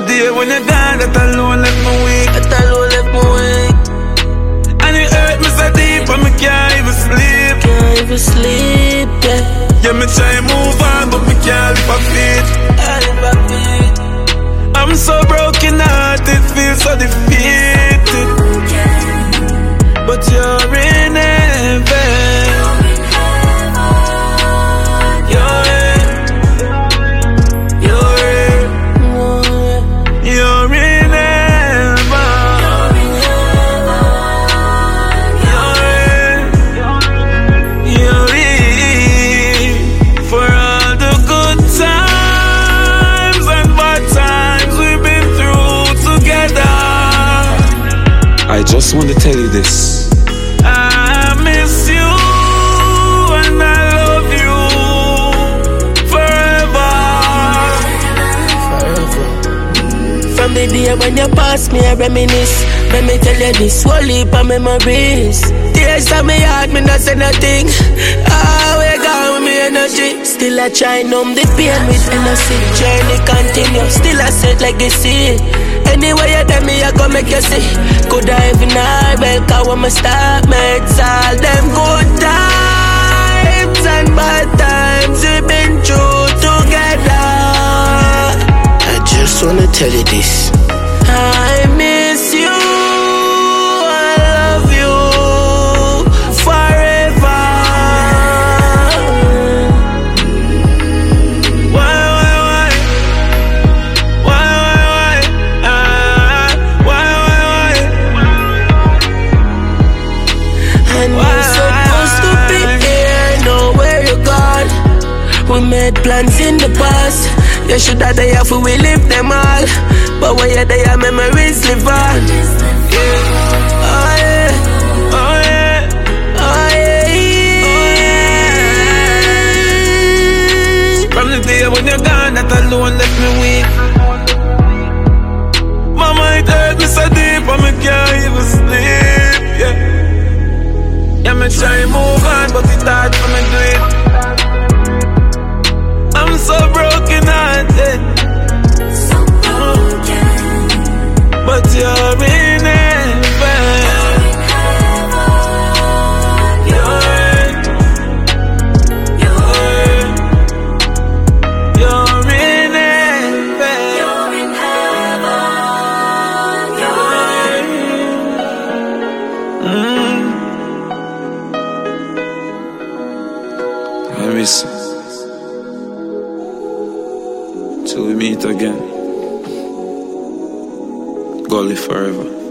day when you're gone, that alone left me weak. That alone left me weak. And it hurt me so deep, and me can't even sleep. Can't even sleep, yeah. Yeah, me try move on, but me can't live a feet. I just want to tell you this. I miss you and I love you forever. Forever. From the day when you pass me, I reminisce. Let me tell you this, whole heap of memories. Tears of me heart, me not say nothing. Ah, we gone with me energy. Still I try numb the pain with energy. Journey continue, still I set legacy. Anyway, you tell me, I go make you see. Could I even I well, cause when my start, mates, all them good times and bad times we've been through together. I just wanna tell you this. We made plans in the past. You should have there for we live them all. But when you're there, memories live on. Yeah. Oh yeah. Oh, yeah. Oh yeah. From the day when you're gone, that alone left me weak. Mama, it hurt me so deep, me can't even sleep. Yeah, yeah, me try move on, but it's but you're in heaven. Till we meet again. Go live forever.